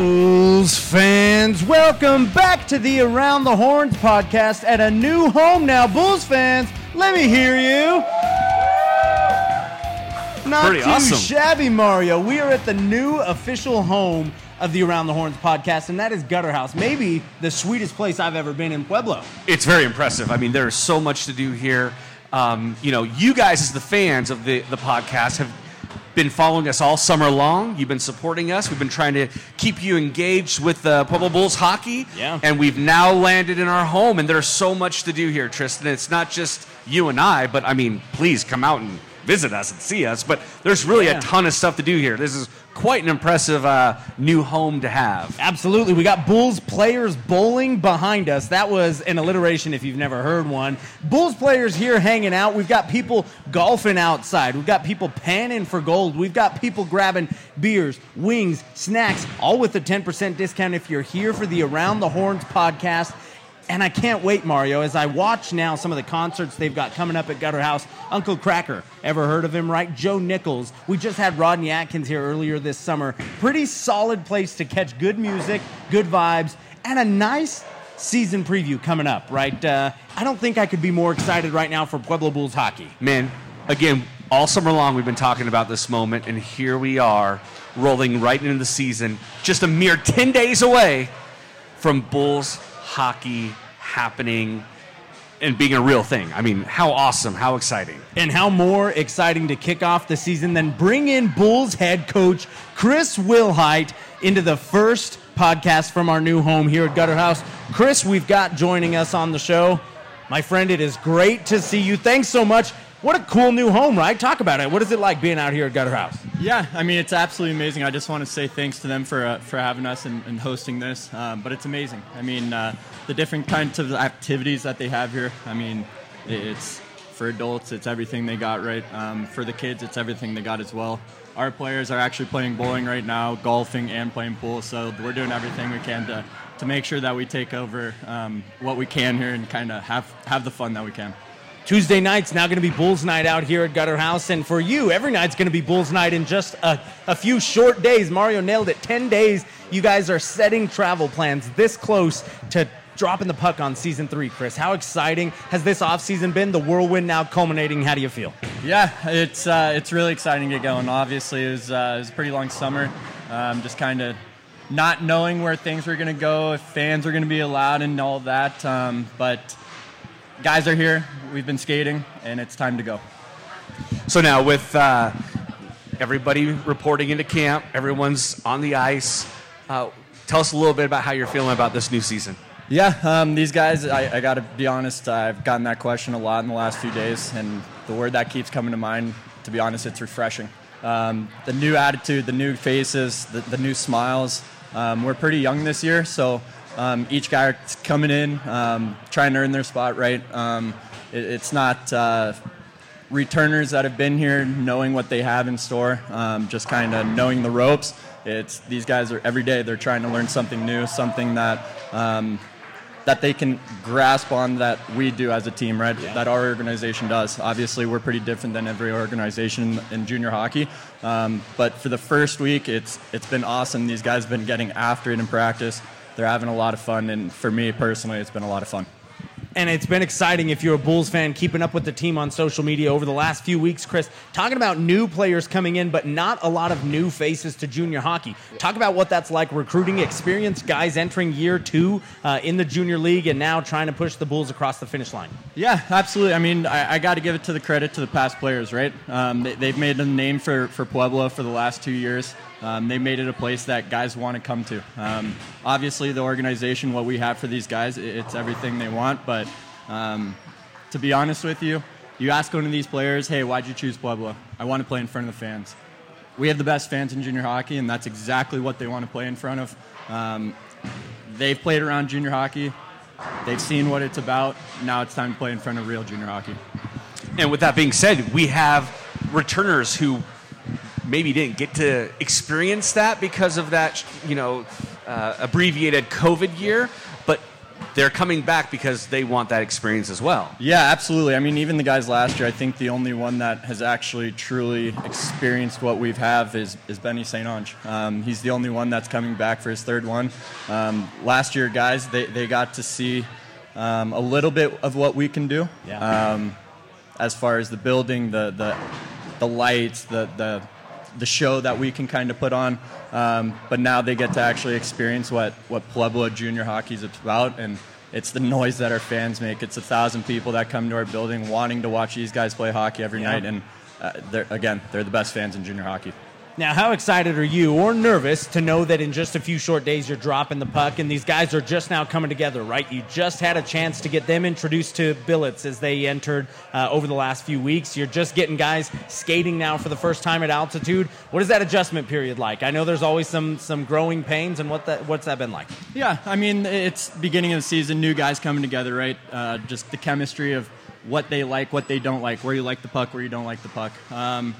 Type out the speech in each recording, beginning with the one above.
Bulls fans, welcome back to the Around the Horns podcast at a new home now. Bulls fans, let me hear you. Not Pretty too awesome. shabby, Mario. We are at the new official home of the Around the Horns podcast, and that is Gutterhouse. Maybe the sweetest place I've ever been in Pueblo. It's very impressive. I mean, there is so much to do here. Um, you know, you guys as the fans of the, the podcast have been following us all summer long. You've been supporting us. We've been trying to keep you engaged with uh, Pueblo Bulls hockey. Yeah. And we've now landed in our home, and there's so much to do here, Trysten. It's not just you and I, but I mean, please come out and visit us and see us. But there's really Yeah. a ton of stuff to do here. This is quite an impressive uh, new home to have. Absolutely. We got Bulls players bowling behind us. That was an alliteration if you've never heard one. Bulls players here hanging out. We've got people golfing outside. We've got people panning for gold. We've got people grabbing beers, wings, snacks, all with a 10% discount if you're here for the Around the Horns podcast. And I can't wait, Mario, as I watch now some of the concerts they've got coming up at Gutterhouse. Uncle Kracker, ever heard of him, right? Joe Nichols. We just had Rodney Atkins here earlier this summer. Pretty solid place to catch good music, good vibes, and a nice season preview coming up, right? Uh, I don't think I could be more excited right now for Pueblo Bulls hockey. Man, again, all summer long we've been talking about this moment, and here we are rolling right into the season, just a mere 10 days away from Bulls hockey happening and being a real thing. I mean, how awesome, how exciting. And how more exciting to kick off the season than bring in Bulls head coach Chris Wilhite into the first podcast from our new home here at Gutterhouse. Chris, we've got joining us on the show. My friend, it is great to see you. Thanks so much. What a cool new home, right? Talk about it. What is it like being out here at Gutterhouse? Yeah, I mean it's absolutely amazing. I just want to say thanks to them for uh, for having us and, and hosting this. Um, but it's amazing. I mean uh, the different kinds of activities that they have here. I mean it's for adults, it's everything they got right. Um, for the kids, it's everything they got as well. Our players are actually playing bowling right now, golfing, and playing pool. So we're doing everything we can to to make sure that we take over um, what we can here and kind of have have the fun that we can. Tuesday night's now going to be Bulls night out here at Gutterhouse. And for you, every night's going to be Bulls night in just a, a few short days. Mario nailed it. 10 days. You guys are setting travel plans this close to dropping the puck on season three, Chris. How exciting has this offseason been? The whirlwind now culminating. How do you feel? Yeah, it's uh, it's really exciting to get going. Obviously, it was, uh, it was a pretty long summer. Um, just kind of not knowing where things were going to go, if fans were going to be allowed, and all that. Um, but guys are here. We've been skating, and it's time to go. So now with uh, everybody reporting into camp, everyone's on the ice. Uh, tell us a little bit about how you're feeling about this new season. Yeah, um, these guys, I, I got to be honest, I've gotten that question a lot in the last few days, and the word that keeps coming to mind, to be honest, it's refreshing. Um, the new attitude, the new faces, the, the new smiles. Um, we're pretty young this year, so um, each guy coming in, um, trying to earn their spot right. Um, it, it's not uh, returners that have been here knowing what they have in store, um, just kind of knowing the ropes. It's these guys are every day they're trying to learn something new, something that um, that they can grasp on that we do as a team, right? That our organization does. Obviously, we're pretty different than every organization in junior hockey, um, but for the first week, it's it's been awesome. These guys have been getting after it in practice. They're having a lot of fun, and for me personally, it's been a lot of fun. And it's been exciting if you're a Bulls fan, keeping up with the team on social media over the last few weeks, Chris. Talking about new players coming in, but not a lot of new faces to junior hockey. Talk about what that's like recruiting experienced guys entering year two uh, in the junior league and now trying to push the Bulls across the finish line. Yeah, absolutely. I mean, I, I got to give it to the credit to the past players, right? Um, they, they've made a name for, for Pueblo for the last two years. Um, they made it a place that guys want to come to. Um, obviously, the organization, what we have for these guys, it's everything they want. But um, to be honest with you, you ask one of these players, hey, why'd you choose Pueblo? I want to play in front of the fans. We have the best fans in junior hockey, and that's exactly what they want to play in front of. Um, they've played around junior hockey. They've seen what it's about. Now it's time to play in front of real junior hockey. And with that being said, we have returners who maybe didn't get to experience that because of that, you know, uh, abbreviated COVID year. But they're coming back because they want that experience as well. Yeah, absolutely. I mean, even the guys last year, I think the only one that has actually truly experienced what we've have is, is Benny St. Ange. Um, he's the only one that's coming back for his third one. Um, last year, guys, they, they got to see um, a little bit of what we can do. Yeah. Um, as far as the building, the, the, the lights, the, the, the show that we can kind of put on. Um, but now they get to actually experience what, what Pueblo junior hockey is about. And it's the noise that our fans make. It's a thousand people that come to our building wanting to watch these guys play hockey every Yeah. night. And uh, they're, again, they're the best fans in junior hockey. Now, how excited are you or nervous to know that in just a few short days you're dropping the puck and these guys are just now coming together, right? You just had a chance to get them introduced to billets as they entered uh, over the last few weeks. You're just getting guys skating now for the first time at altitude. What is that adjustment period like? I know there's always some some growing pains, and what that what's that been like? Yeah, I mean, it's beginning of the season, new guys coming together, right? Uh, just the chemistry of what they like, what they don't like, where you like the puck, where you don't like the puck. Um,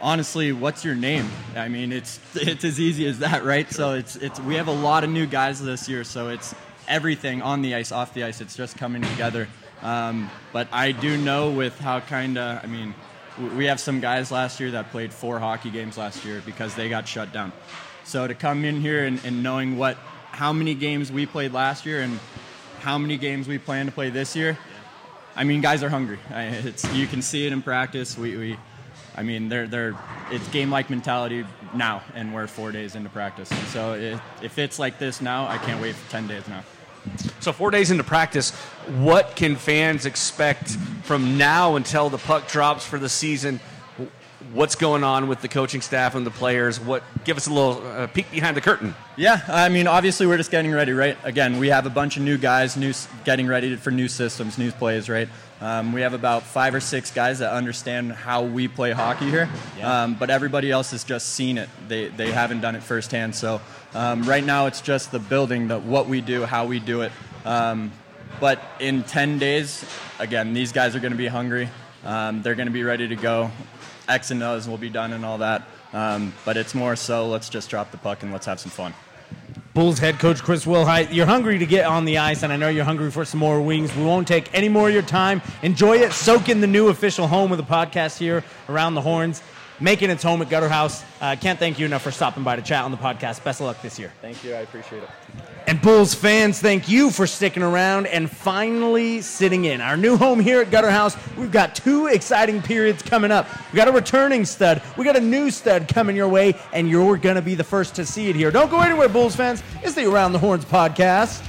honestly, what's your name? I mean, it's it's as easy as that, right? So it's it's we have a lot of new guys this year, so it's everything on the ice, off the ice. It's just coming together. Um, but I do know with how kind of, I mean, we have some guys last year that played four hockey games last year because they got shut down. So to come in here and, and knowing what, how many games we played last year and how many games we plan to play this year, I mean, guys are hungry. It's, you can see it in practice. We, we I mean, they're, they're, it's game-like mentality now, and we're four days into practice. So it, if it's like this now, I can't wait for 10 days now. So four days into practice, what can fans expect from now until the puck drops for the season? What's going on with the coaching staff and the players? What give us a little uh, peek behind the curtain? Yeah, I mean, obviously we're just getting ready, right? Again, we have a bunch of new guys, new getting ready for new systems, new plays, right? Um, we have about five or six guys that understand how we play hockey here, Yeah. um, but everybody else has just seen it. They they haven't done it firsthand. So um, right now it's just the building, the what we do, how we do it. Um, but in 10 days, again, these guys are going to be hungry. Um, they're going to be ready to go. X and O's will be done and all that. Um, but it's more so let's just drop the puck and let's have some fun. Bulls head coach Chris Wilhite, you're hungry to get on the ice, and I know you're hungry for some more wings. We won't take any more of your time. Enjoy it. Soak in the new official home of the podcast here around the horns, making its home at Gutterhouse. Uh, can't thank you enough for stopping by to chat on the podcast. Best of luck this year. Thank you. I appreciate it. And Bulls fans, thank you for sticking around and finally sitting in. Our new home here at Gutterhouse, we've got two exciting periods coming up. We got a returning stud, we got a new stud coming your way, and you're going to be the first to see it here. Don't go anywhere, Bulls fans. It's the Around the Horns podcast.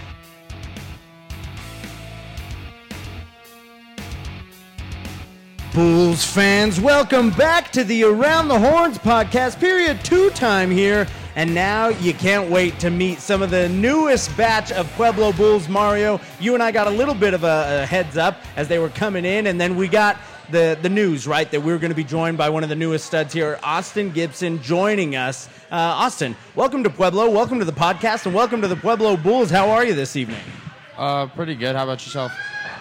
Bulls fans, welcome back to the Around the Horns podcast, period two time here. And now you can't wait to meet some of the newest batch of Pueblo Bulls. Mario, you and I got a little bit of a, a heads up as they were coming in, and then we got the, the news, right, that we are going to be joined by one of the newest studs here, Austin Gibson, joining us. Uh, Austin, welcome to Pueblo, welcome to the podcast, and welcome to the Pueblo Bulls. How are you this evening? Uh, pretty good. How about yourself?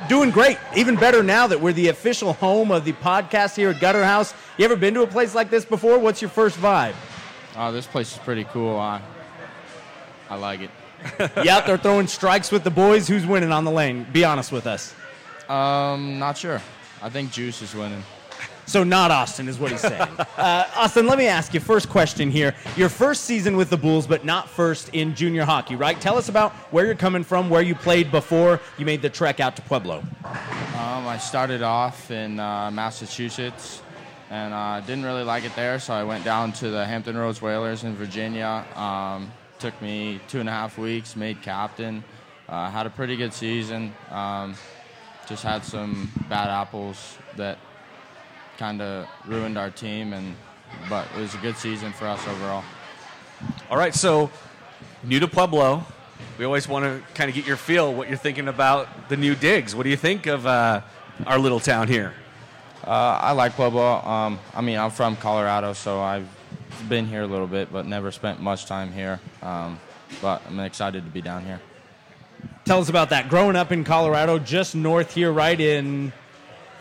Doing great. Even better now that we're the official home of the podcast here at Gutterhouse. You ever been to a place like this before? What's your first vibe? Uh, this place is pretty cool. Uh, I like it. you out there throwing strikes with the boys? Who's winning on the lane? Be honest with us. Um, not sure. I think Juice is winning. So not Austin is what he's saying. uh, Austin, let me ask you first question here. Your first season with the Bulls, but not first in junior hockey, right? Tell us about where you're coming from, where you played before you made the trek out to Pueblo. Um, I started off in uh, Massachusetts and uh, didn't really like it there, so I went down to the Hampton Roads Whalers in Virginia. Um, took me two and a half weeks, made captain. Uh, had a pretty good season. Um, just had some bad apples that kind of ruined our team, and but it was a good season for us overall. All right, so new to Pueblo. We always want to kind of get your feel, what you're thinking about the new digs. What do you think of uh, our little town here? Uh, I like Pueblo. Um, I mean, I'm from Colorado, so I've been here a little bit, but never spent much time here. Um, but I'm excited to be down here. Tell us about that. Growing up in Colorado, just north here, right in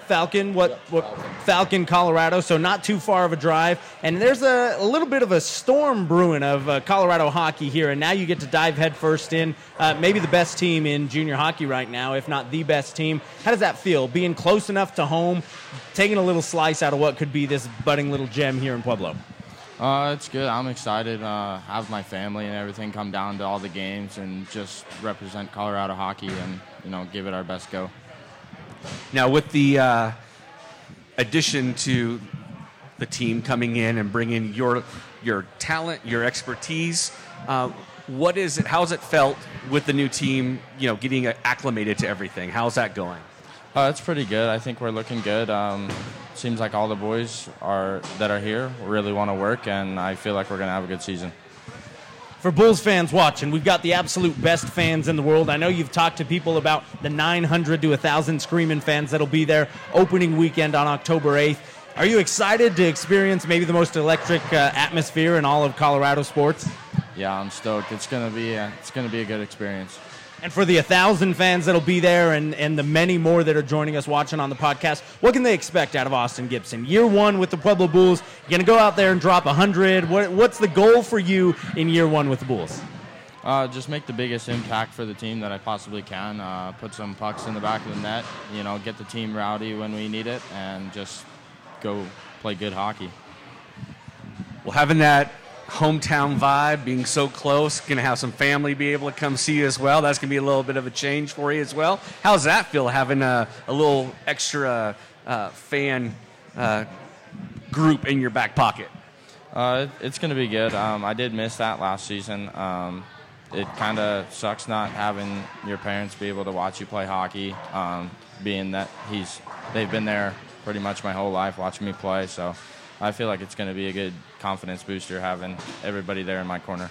Falcon, what, what Falcon, Colorado, so not too far of a drive. And there's a, a little bit of a storm brewing of uh, Colorado hockey here, and now you get to dive headfirst in. Uh, maybe the best team in junior hockey right now, if not the best team. How does that feel? Being close enough to home, taking a little slice out of what could be this budding little gem here in Pueblo. Uh, it's good. I'm excited. Uh, have my family and everything come down to all the games and just represent Colorado hockey and you know give it our best go. Now, with the uh, addition to the team coming in and bringing your your talent, your expertise, uh, what is it? How's it felt with the new team? You know, getting acclimated to everything. How's that going? Uh, it's pretty good. I think we're looking good. Um, seems like all the boys are that are here really want to work, and I feel like we're going to have a good season. For Bulls fans watching, we've got the absolute best fans in the world. I know you've talked to people about the 900 to 1,000 screaming fans that'll be there opening weekend on October 8th. Are you excited to experience maybe the most electric uh, atmosphere in all of Colorado sports? Yeah, I'm stoked. It's gonna be a, it's gonna be a good experience. And for the 1,000 fans that'll be there and, and the many more that are joining us watching on the podcast, what can they expect out of Austin Gibson? Year one with the Pueblo Bulls, you're going to go out there and drop 100. What, what's the goal for you in year one with the Bulls? Uh, just make the biggest impact for the team that I possibly can. Uh, put some pucks in the back of the net, you know, get the team rowdy when we need it, and just go play good hockey. Well, having that hometown vibe, being so close. Going to have some family be able to come see you as well. That's going to be a little bit of a change for you as well. How's that feel, having a, a little extra uh, fan uh, group in your back pocket? Uh, it's going to be good. Um, I did miss that last season. Um, it kind of sucks not having your parents be able to watch you play hockey, um, being that he's they've been there pretty much my whole life watching me play. So I feel like it's going to be a good confidence booster having everybody there in my corner.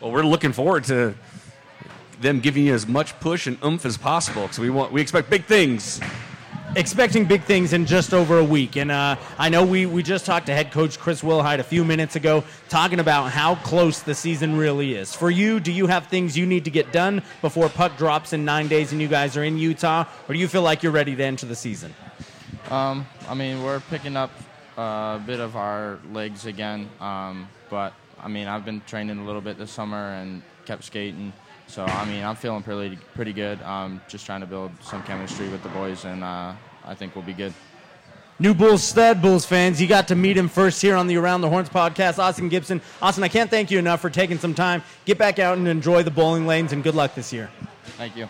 Well, we're looking forward to them giving you as much push and oomph as possible because we want we expect big things. Expecting big things in just over a week, and uh, I know we, we just talked to head coach Chris Wilhite a few minutes ago, talking about how close the season really is. For you, do you have things you need to get done before puck drops in nine days and you guys are in Utah, or do you feel like you're ready to enter the season? Um, I mean, we're picking up a bit of our legs again. Um, but I mean, I've been training a little bit this summer and kept skating. So I mean, I'm feeling pretty pretty good. Um, just trying to build some chemistry with the boys, and uh, I think we'll be good. New Bulls stud, Bulls fans. You got to meet him first here on the Around the Horns podcast. Austin Gibson. Austin, I can't thank you enough for taking some time. Get back out and enjoy the bowling lanes, and good luck this year. Thank you.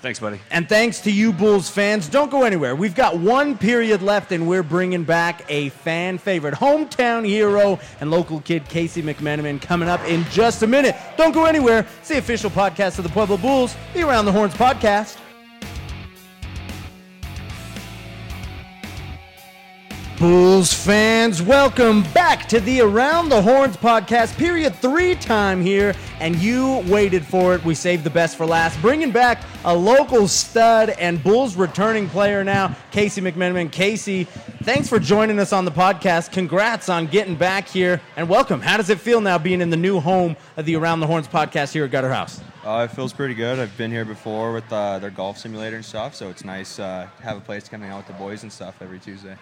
Thanks, buddy. And thanks to you, Bulls fans. Don't go anywhere. We've got one period left, and we're bringing back a fan favorite, hometown hero, and local kid K.C. McMenamin coming up in just a minute. Don't go anywhere. It's the official podcast of the Pueblo Bulls, the Around the Horns podcast. Bulls fans, welcome back to the Around the Horns podcast, period three time here, and you waited for it. We saved the best for last, bringing back a local stud and Bulls returning player now, K.C. McMenamin. K.C., thanks for joining us on the podcast. Congrats on getting back here, and welcome. How does it feel now being in the new home of the Around the Horns podcast here at Gutterhouse? Uh, it feels pretty good. I've been here before with uh, their golf simulator and stuff, so it's nice uh, to have a place to come hang out with the boys and stuff every Tuesday.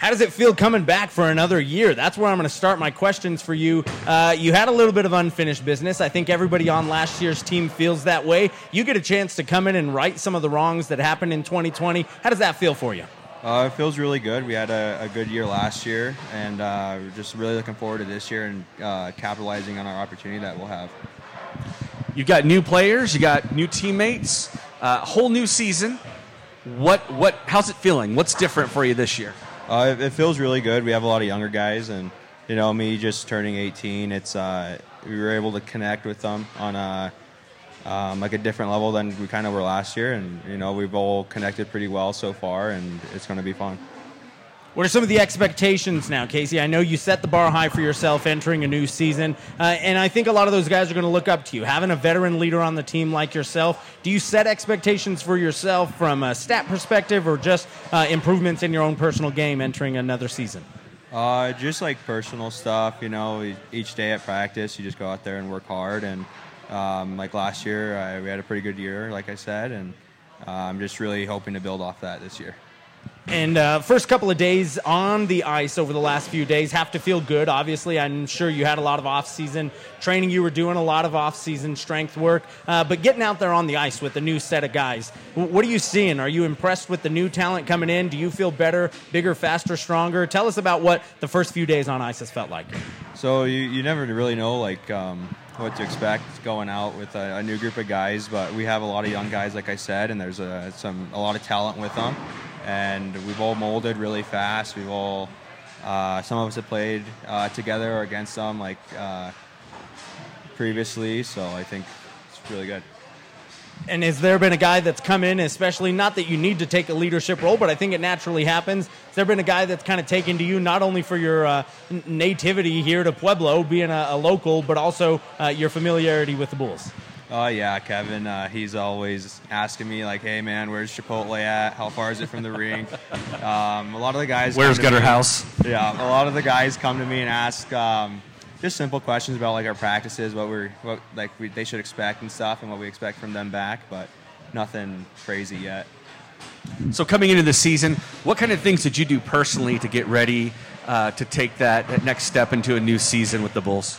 How does it feel coming back for another year? That's where I'm going to start my questions for you. Uh, you had a little bit of unfinished business. I think everybody on last year's team feels that way. You get a chance to come in and right some of the wrongs that happened in 2020. How does that feel for you? Uh, it feels really good. We had a, a good year last year, and uh, we're just really looking forward to this year and uh, capitalizing on our opportunity that we'll have. You've got new players, you got new teammates, uh, whole new season. What what? How's it feeling? What's different for you this year? Uh, it, feels really good. We have a lot of younger guys, and you know, me just turning 18, it's uh, we were able to connect with them on a um, like a different level than we kind of were last year, and you know, we've all connected pretty well so far, and it's going to be fun. What are some of the expectations now, K.C.? I know you set the bar high for yourself entering a new season, uh, and I think a lot of those guys are going to look up to you. Having a veteran leader on the team like yourself, do you set expectations for yourself from a stat perspective or just uh, improvements in your own personal game entering another season? Uh, just like personal stuff, you know. Each day at practice, you just go out there and work hard. And um, like last year, I, we had a pretty good year, like I said, and uh, I'm just really hoping to build off that this year. And uh, first couple of days on the ice over the last few days have to feel good. Obviously, I'm sure you had a lot of off-season training. You were doing a lot of off-season strength work, uh, but getting out there on the ice with a new set of guys, what are you seeing? Are you impressed with the new talent coming in? Do you feel better, bigger, faster, stronger? Tell us about what the first few days on ice has felt like. So you, you never really know like um, what to expect going out with a, a, new group of guys, but we have a lot of young guys, like I said, and there's a, some a lot of talent with them and we've all molded really fast. We've all uh, some of us have played uh, together or against them like uh, previously, so I think it's really good. And has there been a guy that's come in, especially not that you need to take a leadership role, but I think it naturally happens? Has there been a guy that's kind of taken to you not only for your uh, nativity here to Pueblo, being a, a local, but also uh, your familiarity with the Bulls? Oh yeah, Kevin. Uh, he's always asking me like, "Hey man, where's Chipotle at? How far is it from the rink?" Um, a lot of the guys. Where's Gutter me, House? Yeah, a lot of the guys come to me and ask um, just simple questions about like our practices, what we're what like we, they should expect and stuff, and what we expect from them back, but nothing crazy yet. So coming into the season, what kind of things did you do personally to get ready uh, to take that, that next step into a new season with the Bulls?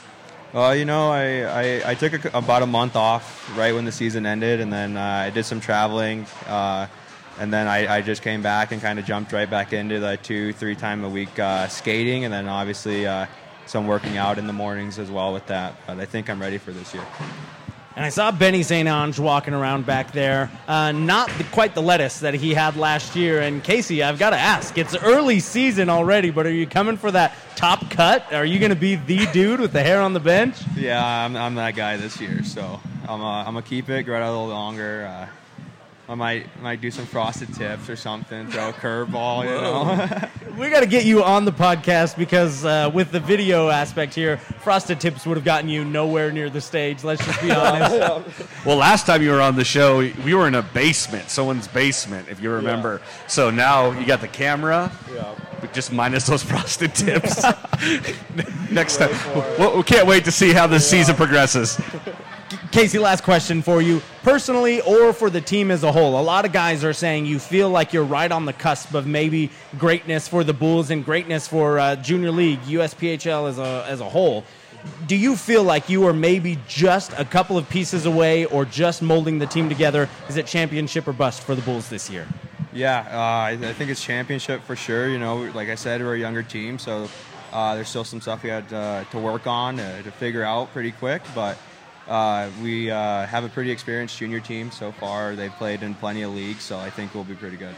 Well, you know, I, I, I took a, about a month off right when the season ended, and then uh, I did some traveling, uh, and then I, I just came back and kind of jumped right back into the two, three time a week uh, skating, and then obviously uh, some working out in the mornings as well with that. But I think I'm ready for this year. And I saw Benny St. Ange walking around back there. Uh, not the, quite the lettuce that he had last year. And K.C., I've got to ask, it's early season already, but are you coming for that top cut? Are you going to be the dude with the hair on the bench? Yeah, I'm, I'm that guy this year. So I'm, uh, I'm going to keep it, grow out a little longer. Uh, I might might do some frosted tips or something, throw a curveball. You know, we got to get you on the podcast because uh, with the video aspect here, frosted tips would have gotten you nowhere near the stage. Let's just be honest. well, last time you were on the show, we were in a basement, someone's basement, if you remember. Yeah. So now you got the camera. Yeah. Just minus those frosted tips. Next time, we can't wait to see how this yeah. season progresses. K.C., last question for you. Personally, or for the team as a whole, a lot of guys are saying you feel like you're right on the cusp of maybe greatness for the Bulls and greatness for uh, Junior League, USPHL as a, as a whole. Do you feel like you are maybe just a couple of pieces away or just molding the team together? Is it championship or bust for the Bulls this year? Yeah, uh, I, I, think it's championship for sure. You know, like I said, we're a younger team, so uh, there's still some stuff we had uh, to work on uh, to figure out pretty quick, but – uh, we uh, have a pretty experienced junior team so far. They've played in plenty of leagues, so I think we'll be pretty good.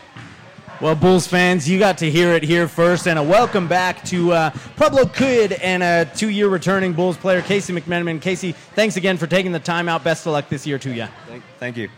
Well, Bulls fans, you got to hear it here first, and a welcome back to uh, Pueblo Kid and a two-year returning Bulls player, K.C. McMenamin. K.C., thanks again for taking the time out. Best of luck this year to you. Thank, thank you.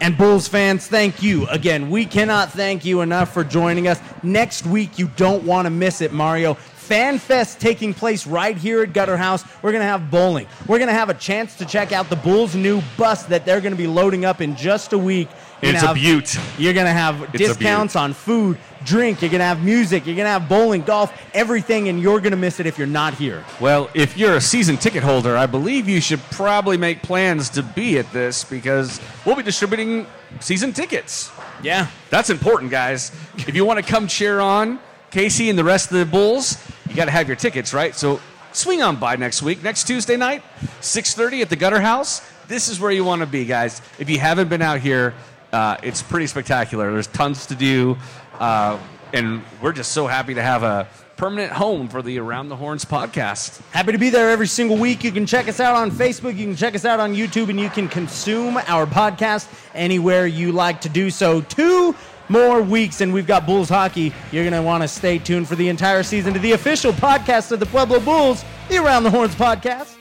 And Bulls fans, thank you again. We cannot thank you enough for joining us. Next week, you don't want to miss it, Mario. Fan Fest taking place right here at Gutterhouse. We're going to have bowling. We're going to have a chance to check out the Bulls' new bus that they're going to be loading up in just a week. You're it's have, a beaut. You're going to have it's discounts on food, drink. You're going to have music. You're going to have bowling, golf, everything, and you're going to miss it if you're not here. Well, if you're a season ticket holder, I believe you should probably make plans to be at this because we'll be distributing season tickets. Yeah. That's important, guys. if you want to come cheer on K.C. and the rest of the Bulls, you got to have your tickets, right? So swing on by next week, next Tuesday night, 6:30 at the Gutterhouse. This is where you want to be, guys. If you haven't been out here, uh, it's pretty spectacular. There's tons to do, uh, and we're just so happy to have a permanent home for the Around the Horns podcast. Happy to be there every single week. You can check us out on Facebook, you can check us out on YouTube, and you can consume our podcast anywhere you like to do so. Two more weeks, and we've got Bulls hockey. You're going to want to stay tuned for the entire season to the official podcast of the Pueblo Bulls, the Around the Horns podcast.